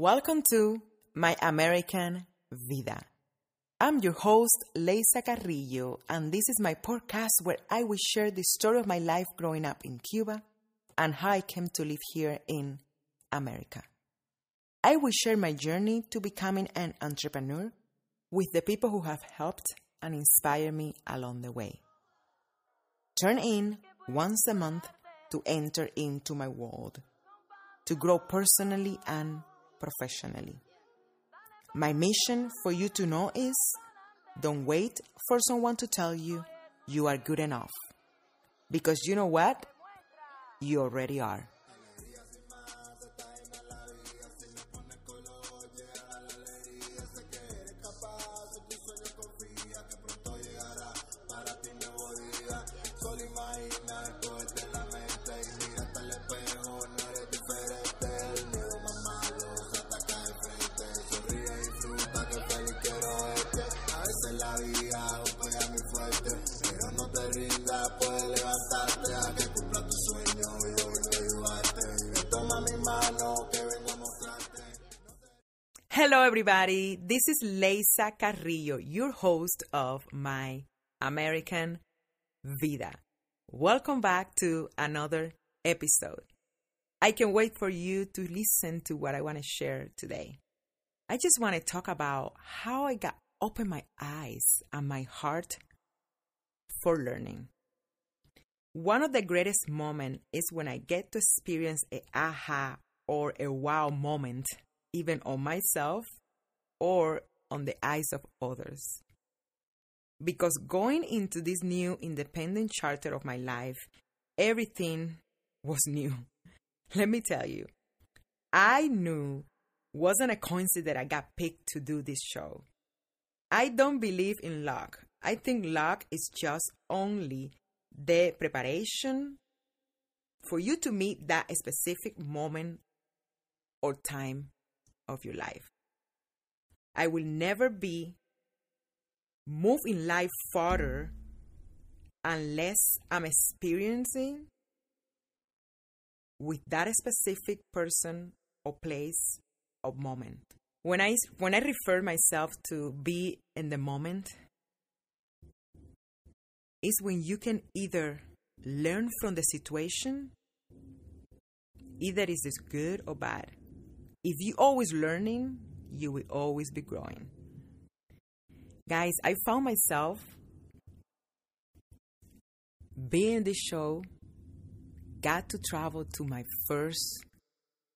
Welcome to My American Vida. I'm your host, Leisa Carrillo, and this is my podcast where I will share the story of my life growing up in Cuba and how I came to live here in America. I will share my journey to becoming an entrepreneur with the people who have helped and inspired me along the way. Turn in once a month to enter into my world, to grow personally and professionally. My mission for you to know is don't wait for someone to tell you you are good enough. Because you know what? You already are. Everybody. This is Leisa Carrillo, your host of My American Vida. Welcome back to another episode. I can wait for you to listen to what I want to share today. I just want to talk about how I got open my eyes and my heart for learning. One of the greatest moments is when I get to experience a aha or a wow moment, even on myself or on the eyes of others. Because going into this new independent charter of my life, everything was new. Let me tell you, I knew wasn't a coincidence that I got picked to do this show. I don't believe in luck. I think luck is just only the preparation for you to meet that specific moment or time of your life. I will never be move in life further unless I'm experiencing with that specific person or place or moment. When I when I refer myself to be in the moment, is when you can either learn from the situation, either is this good or bad. If you always learning, you will always be growing. Guys, I found myself being this show, got to travel to my first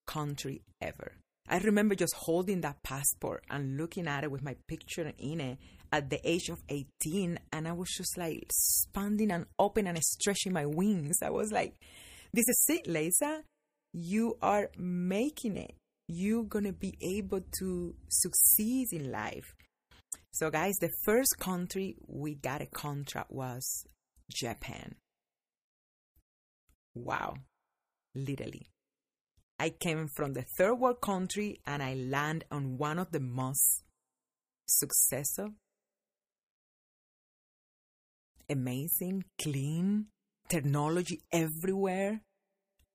country ever. I remember just holding that passport and looking at it with my picture in it at the age of 18 and I was just like expanding and open and stretching my wings. I was like, this is it, Leisa. You are making it. You're going to be able to succeed in life. So, guys, the first country we got a contract was Japan. Wow, literally. I came from the third world country and I land on one of the most successful, amazing, clean technology everywhere.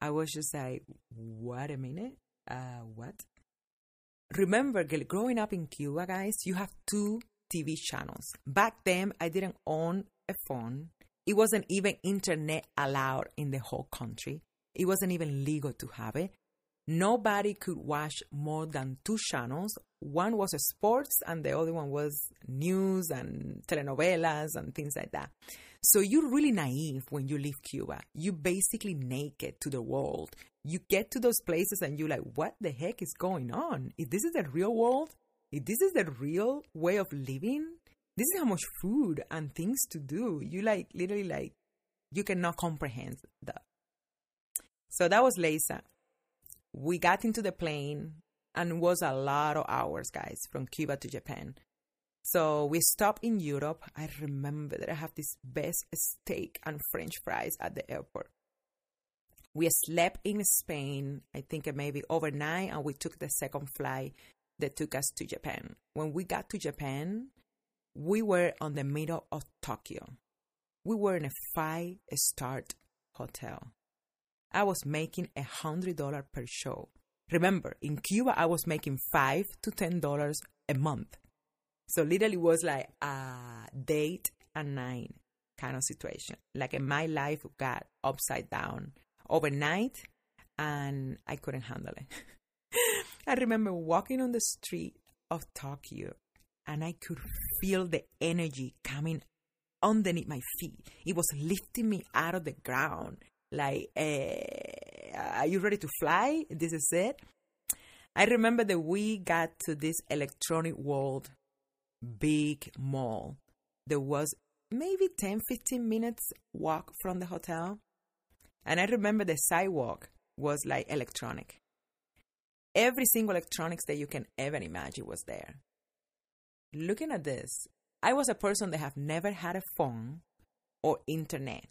I was just like, what a minute? Uh, what? Remember, growing up in Cuba, guys, you have two TV channels. Back then, I didn't own a phone. It wasn't even internet allowed in the whole country. It wasn't even legal to have it. Nobody could watch more than two channels. One was sports, and the other one was news and telenovelas and things like that. So you're really naive when you leave Cuba. You're basically naked to the world. You get to those places and you're like, what the heck is going on? If this is the real world, if this is the real way of living, this is how much food and things to do. You like literally like you cannot comprehend that. So that was Leisa. We got into the plane and it was a lot of hours, guys, from Cuba to Japan. So we stopped in Europe. I remember that I have this best steak and French fries at the airport. We slept in Spain, I think uh, maybe overnight, and we took the second flight that took us to Japan. When we got to Japan, we were on the middle of Tokyo. We were in a five star hotel. I was making a hundred dollar per show. Remember, in Cuba, I was making five to ten dollars a month. So literally was like a date and night kind of situation. Like my life got upside down overnight and I couldn't handle it. I remember walking on the street of Tokyo and I could feel the energy coming underneath my feet. It was lifting me out of the ground. Like, uh, are you ready to fly? This is it. I remember that we got to this electronic world big mall. There was maybe 10 15 minutes walk from the hotel. And I remember the sidewalk was like electronic. Every single electronics that you can ever imagine was there. Looking at this, I was a person that have never had a phone or internet.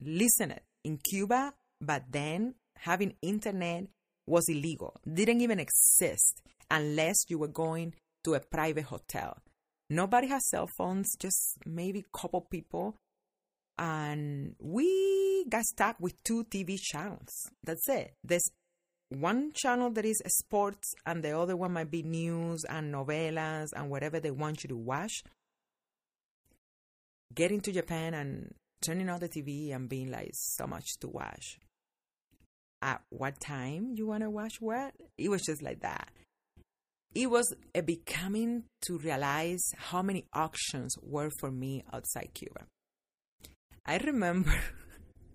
Listen, it. in Cuba, but then having internet was illegal, didn't even exist unless you were going to a private hotel. Nobody has cell phones, just maybe a couple people. And we got stuck with two TV channels. That's it. There's one channel that is sports, and the other one might be news and novelas and whatever they want you to watch. Getting to Japan and turning on the TV and being like, so much to watch. At what time you want to watch what? It was just like that it was a becoming to realize how many options were for me outside Cuba. I remember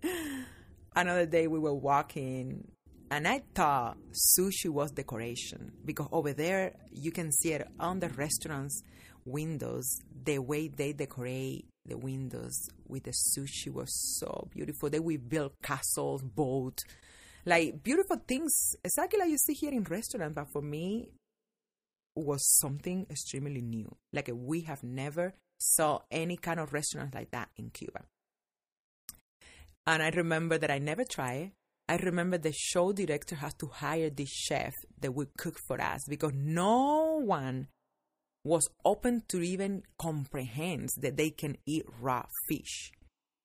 another day we were walking and I thought sushi was decoration because over there you can see it on the restaurants windows the way they decorate the windows with the sushi was so beautiful. They we build castles, boat, like beautiful things exactly like you see here in restaurants. But for me, was something extremely new. Like we have never saw any kind of restaurant like that in Cuba. And I remember that I never tried. I remember the show director had to hire this chef that would cook for us because no one was open to even comprehend that they can eat raw fish.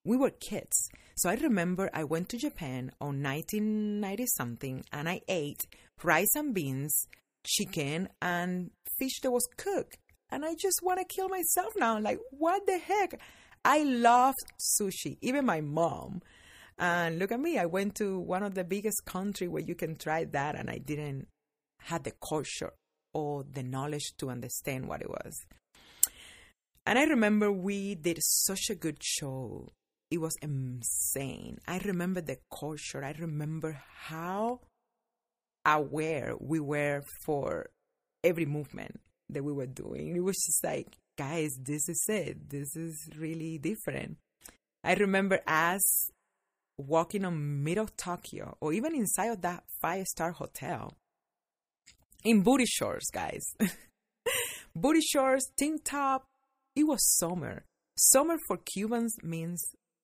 We were kids. So I remember I went to Japan on 1990 something and I ate rice and beans chicken and fish that was cooked. And I just want to kill myself now. Like, what the heck? I love sushi, even my mom. And look at me, I went to one of the biggest country where you can try that, and I didn't have the culture or the knowledge to understand what it was. And I remember we did such a good show. It was insane. I remember the culture. I remember how aware we were for every movement that we were doing. It was just like, guys, this is it. This is really different. I remember us walking on middle Tokyo or even inside of that five star hotel in booty shorts, guys. booty shorts, tank top. It was summer. Summer for Cubans means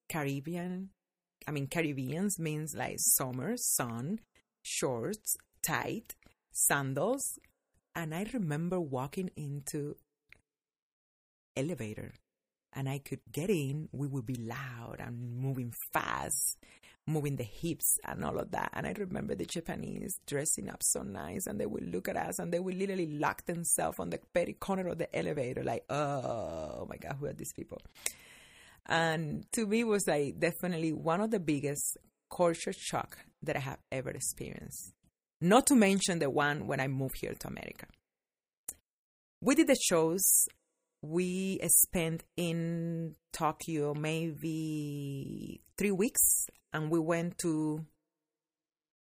Caribbean. I mean, Caribbeans means like summer, sun, shorts, tight, sandals, and I remember walking into elevator and I could get in, we would be loud and moving fast, moving the hips and all of that. And I remember the Japanese dressing up so nice and they would look at us and they would literally lock themselves on the very corner of the elevator, like, oh my God, who are these people? And to me, was like definitely one of the biggest culture shock that I have ever experienced. Not to mention the one when I moved here to America. We did the shows. We spent in Tokyo maybe three weeks, and we went to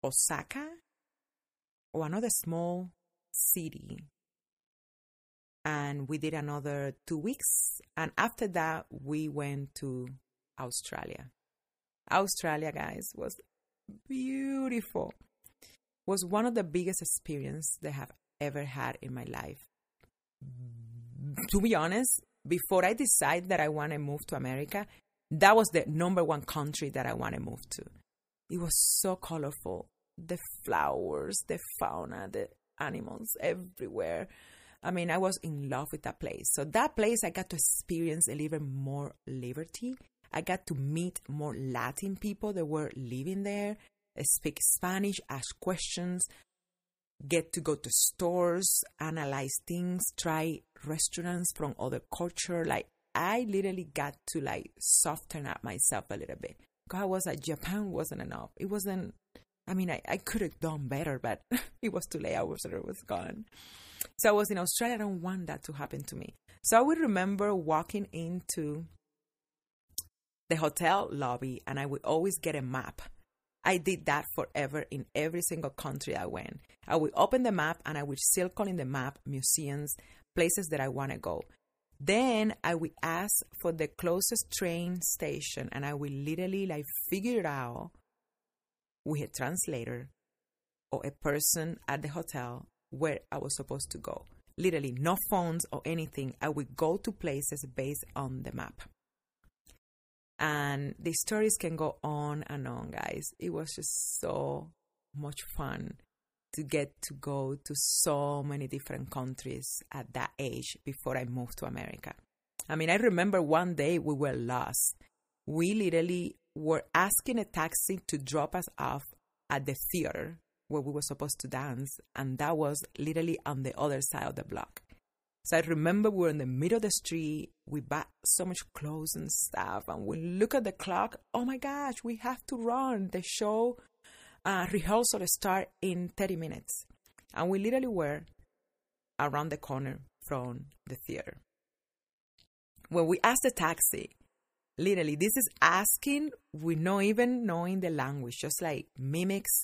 Osaka or another small city. And we did another two weeks. And after that, we went to Australia. Australia, guys, was beautiful was one of the biggest experience that I have ever had in my life. To be honest, before I decided that I want to move to America, that was the number one country that I want to move to. It was so colorful. The flowers, the fauna, the animals everywhere. I mean, I was in love with that place. So that place, I got to experience a little more liberty. I got to meet more Latin people that were living there speak Spanish, ask questions, get to go to stores, analyze things, try restaurants from other culture. Like I literally got to like soften up myself a little bit. I was like Japan wasn't enough. It wasn't. I mean, I, I could have done better, but it was too late. I was it was gone. So I was in Australia. I don't want that to happen to me. So I would remember walking into the hotel lobby, and I would always get a map I did that forever in every single country I went. I would open the map and I would circle in the map museums, places that I want to go. Then I would ask for the closest train station and I would literally like figure it out with a translator or a person at the hotel where I was supposed to go. Literally, no phones or anything. I would go to places based on the map and the stories can go on and on guys. It was just so much fun to get to go to so many different countries at that age before i moved to america. I mean i remember one day we were lost. We literally were asking a taxi to drop us off at the theater where we were supposed to dance and that was literally on the other side of the block so I remember we were in the middle of the street. We bought so much clothes and stuff, and we look at the clock. Oh my gosh, we have to run. The show uh, rehearsal start in 30 minutes, and we literally were around the corner from the theater. When we asked the taxi, literally, this is asking with not even knowing the language, just like mimics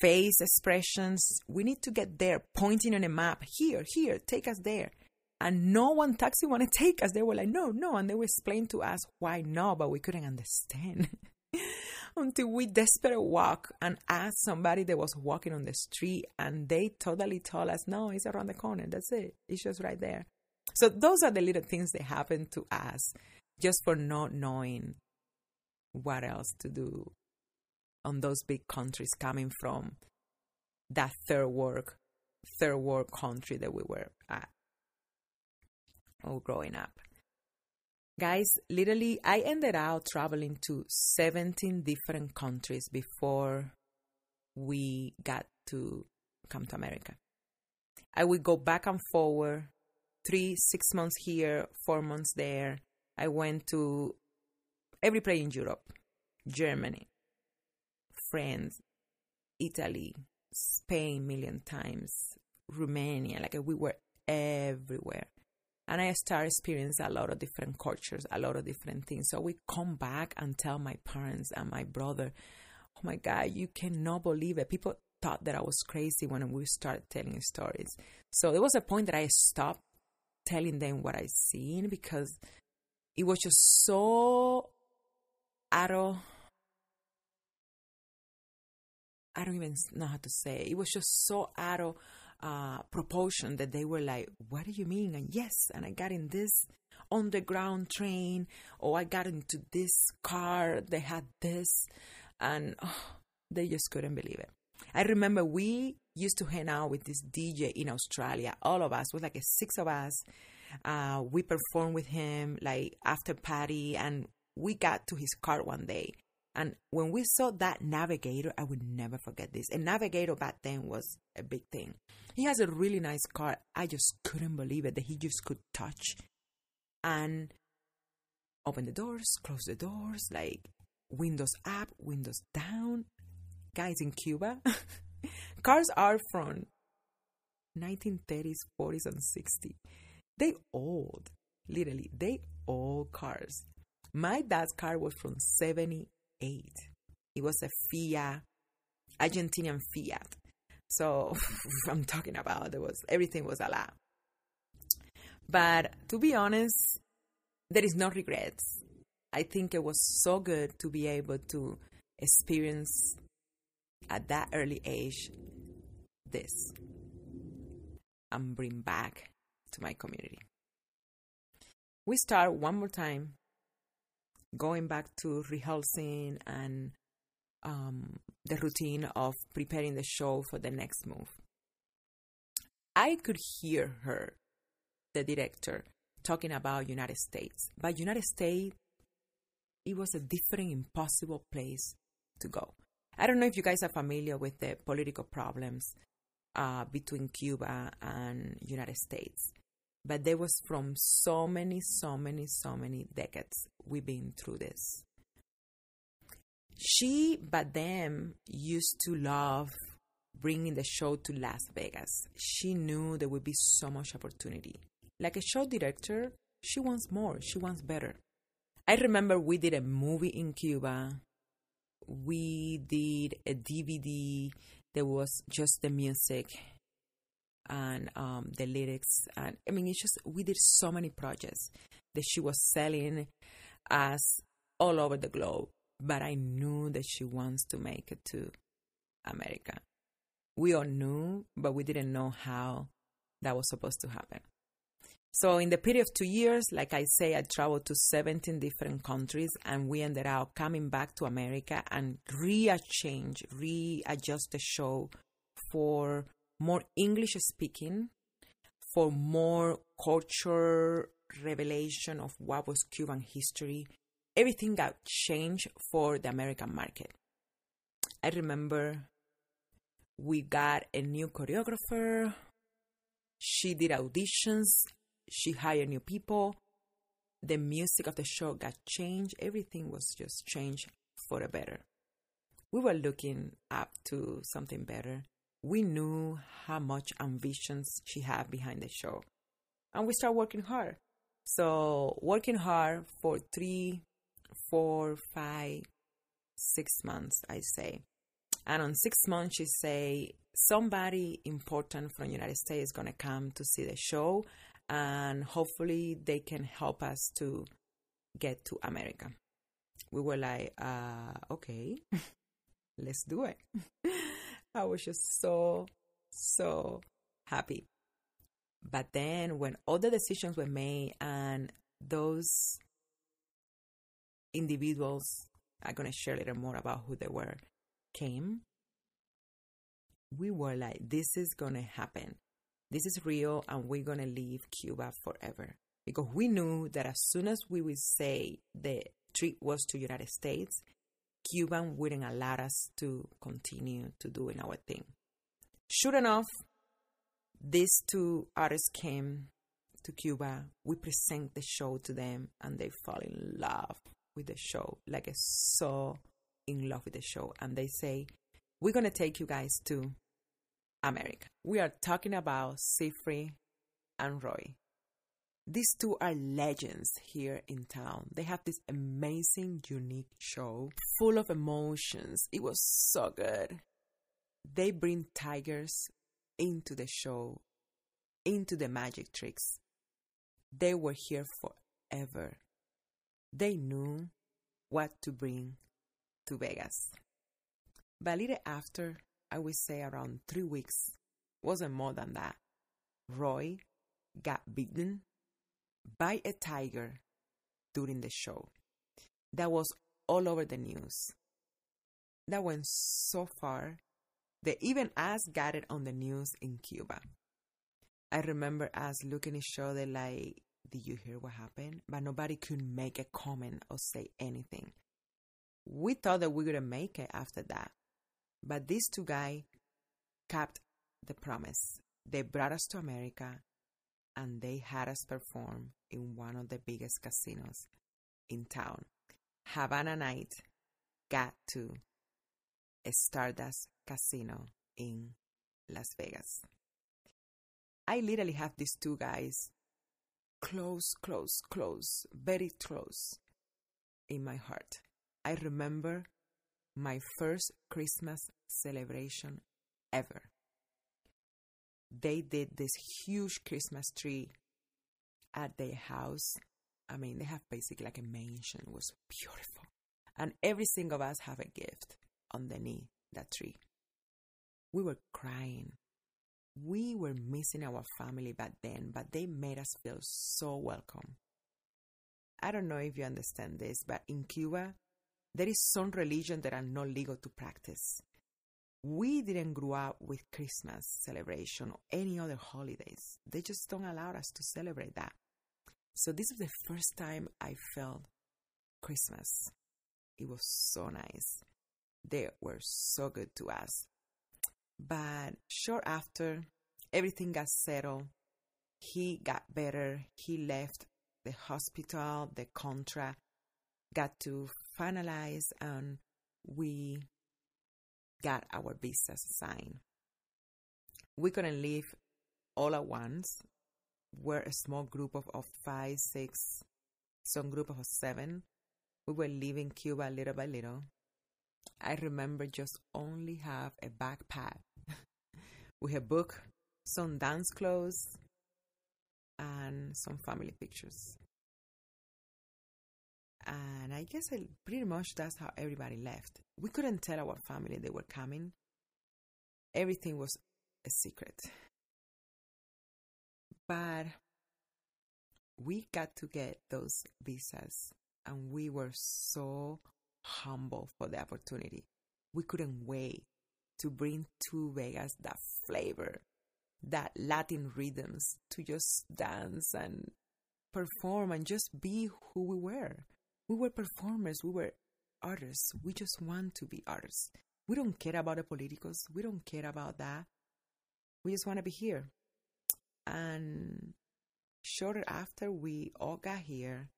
face expressions. We need to get there, pointing on a map. Here, here, take us there. And no one taxi want to take us. They were like, no, no. And they were explaining to us why no, but we couldn't understand. Until we desperate walk and asked somebody that was walking on the street, and they totally told us, no, it's around the corner. That's it. It's just right there. So those are the little things that happen to us just for not knowing what else to do on those big countries coming from that third world third world country that we were at growing up. Guys, literally I ended up traveling to 17 different countries before we got to come to America. I would go back and forward, three, six months here, four months there. I went to every place in Europe, Germany, France, Italy, Spain, million times, Romania. Like we were everywhere. And I started experiencing a lot of different cultures, a lot of different things. So we come back and tell my parents and my brother, oh my God, you cannot believe it. People thought that I was crazy when we started telling stories. So there was a point that I stopped telling them what I seen because it was just so out of I don't even know how to say. It was just so out of uh, proportion that they were like, "What do you mean?" And yes, and I got in this underground train, or I got into this car. They had this, and oh, they just couldn't believe it. I remember we used to hang out with this DJ in Australia. All of us, was like six of us. Uh, we performed with him like after party, and we got to his car one day and when we saw that navigator, I would never forget this. A navigator back then was a big thing. He has a really nice car. I just couldn't believe it that he just could touch and open the doors, close the doors, like windows up, windows down. Guys in Cuba, cars are from 1930s, 40s, and 60s. They old, literally, they old cars. My dad's car was from 70 eight. It was a Fiat, Argentinian Fiat. So I'm talking about there was everything was a lot. But to be honest, there is no regrets. I think it was so good to be able to experience at that early age this and bring back to my community. We start one more time going back to rehearsing and um, the routine of preparing the show for the next move. I could hear her, the director, talking about United States. But United States, it was a different, impossible place to go. I don't know if you guys are familiar with the political problems uh, between Cuba and United States. But there was from so many, so many, so many decades we've been through this. She, but them, used to love bringing the show to Las Vegas. She knew there would be so much opportunity. Like a show director, she wants more, she wants better. I remember we did a movie in Cuba. We did a DVD. There was just the music and um, the lyrics. And I mean, it's just, we did so many projects that she was selling us all over the globe. But I knew that she wants to make it to America. We all knew, but we didn't know how that was supposed to happen. So in the period of two years, like I say, I traveled to 17 different countries and we ended up coming back to America and rearrange, readjust the show for more English speaking, for more culture revelation of what was Cuban history. Everything got changed for the American market. I remember we got a new choreographer. She did auditions she hired new people. The music of the show got changed. Everything was just changed for the better. We were looking up to something better. We knew how much ambitions she had behind the show. And we started working hard. So, working hard for three, four, five, six months, I say. And on six months, she say somebody important from the United States is gonna come to see the show, and hopefully they can help us to get to America. We were like, uh, okay, let's do it. I was just so, so happy. But then when all the decisions were made and those individuals, I'm going to share a little more about who they were, came, we were like, this is going to happen this is real and we're going to leave Cuba forever. Because we knew that as soon as we would say the trip was to United States, Cuban wouldn't allow us to continue to doing our thing. Sure enough, these two artists came to Cuba. We present the show to them and they fall in love with the show, like uh, so in love with the show. And they say, We're to take you guys to America. We are talking about Siegfried and Roy. These two are legends here in town. They have this amazing, unique show full of emotions. It was so good. They bring tigers into the show, into the magic tricks. They were here forever. They knew what to bring to Vegas. But a little after I would say around three weeks, wasn't more than that. Roy got bitten by a tiger during the show. That was all over the news. That went so far that even us got it on the news in Cuba. I remember us looking at each other like, Did you hear what happened? But nobody could make a comment or say anything. We thought that we were gonna make it after that. But these two guys kept the promise. They brought us to America and they had us perform in one of the biggest casinos in town. Havana Night got to Stardust Casino in Las Vegas. I literally have these two guys close, close, close, very close in my heart. I remember my first Christmas celebration ever. They did this huge Christmas tree at their house. I mean, they have basically like a mansion. It was beautiful. And every single of us have a gift underneath that tree. We were crying. We were missing our family back then, but they made us feel so welcome. I don't know if you understand this, but in Cuba, there is some religion that are not legal to practice. We didn't grow up with Christmas celebration or any other holidays. They just don't allow us to celebrate that. So this is the first time I felt Christmas. It was so nice. They were so good to us. But short after, everything got settled. He got better. He left the hospital, the contract got to finalize, and we got our visas signed. We couldn't leave all at once. We're a small group of, of five, six, some group of seven. We were leaving Cuba little by little. I remember just only have a backpack. we had book, some dance clothes and some family pictures. And I guess pretty much that's how everybody left. We couldn't tell our family they were coming. Everything was a secret. But we got to get those visas and we were so humble for the opportunity. We couldn't wait to bring to Vegas that flavor, that Latin rhythms, to just dance and perform and just be who we were. We were performers, we were artists. We just want to be artists. We don't care about the politicals, we don't care about that. We just want to be here. And shortly after, we all got here.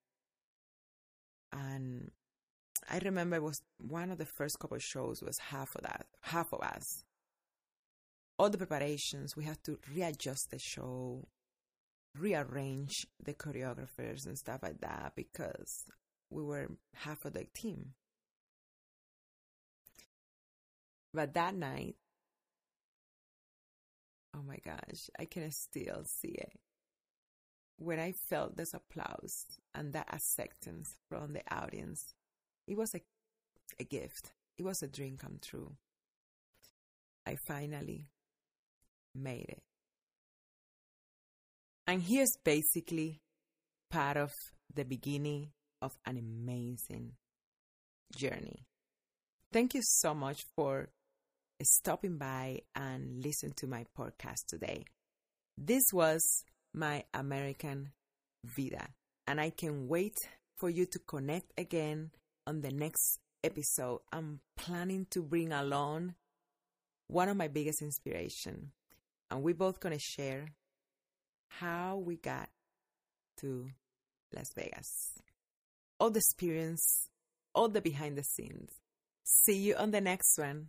And I remember it was one of the first couple shows was half of that, half of us. All the preparations, we had to readjust the show, rearrange the choreographers and stuff like that because we were half of the team. But that night, oh my gosh, I can still see it. When I felt this applause and that acceptance from the audience, it was a, a gift. It was a dream come true. I finally made it. And here's basically part of the beginning of an amazing journey. Thank you so much for stopping by and listening to my podcast today. This was my American Vida, and I can wait for you to connect again on the next episode. I'm planning to bring along one of my biggest inspiration, and we're both gonna share how we got to Las Vegas, all the experience, all the behind the scenes. See you on the next one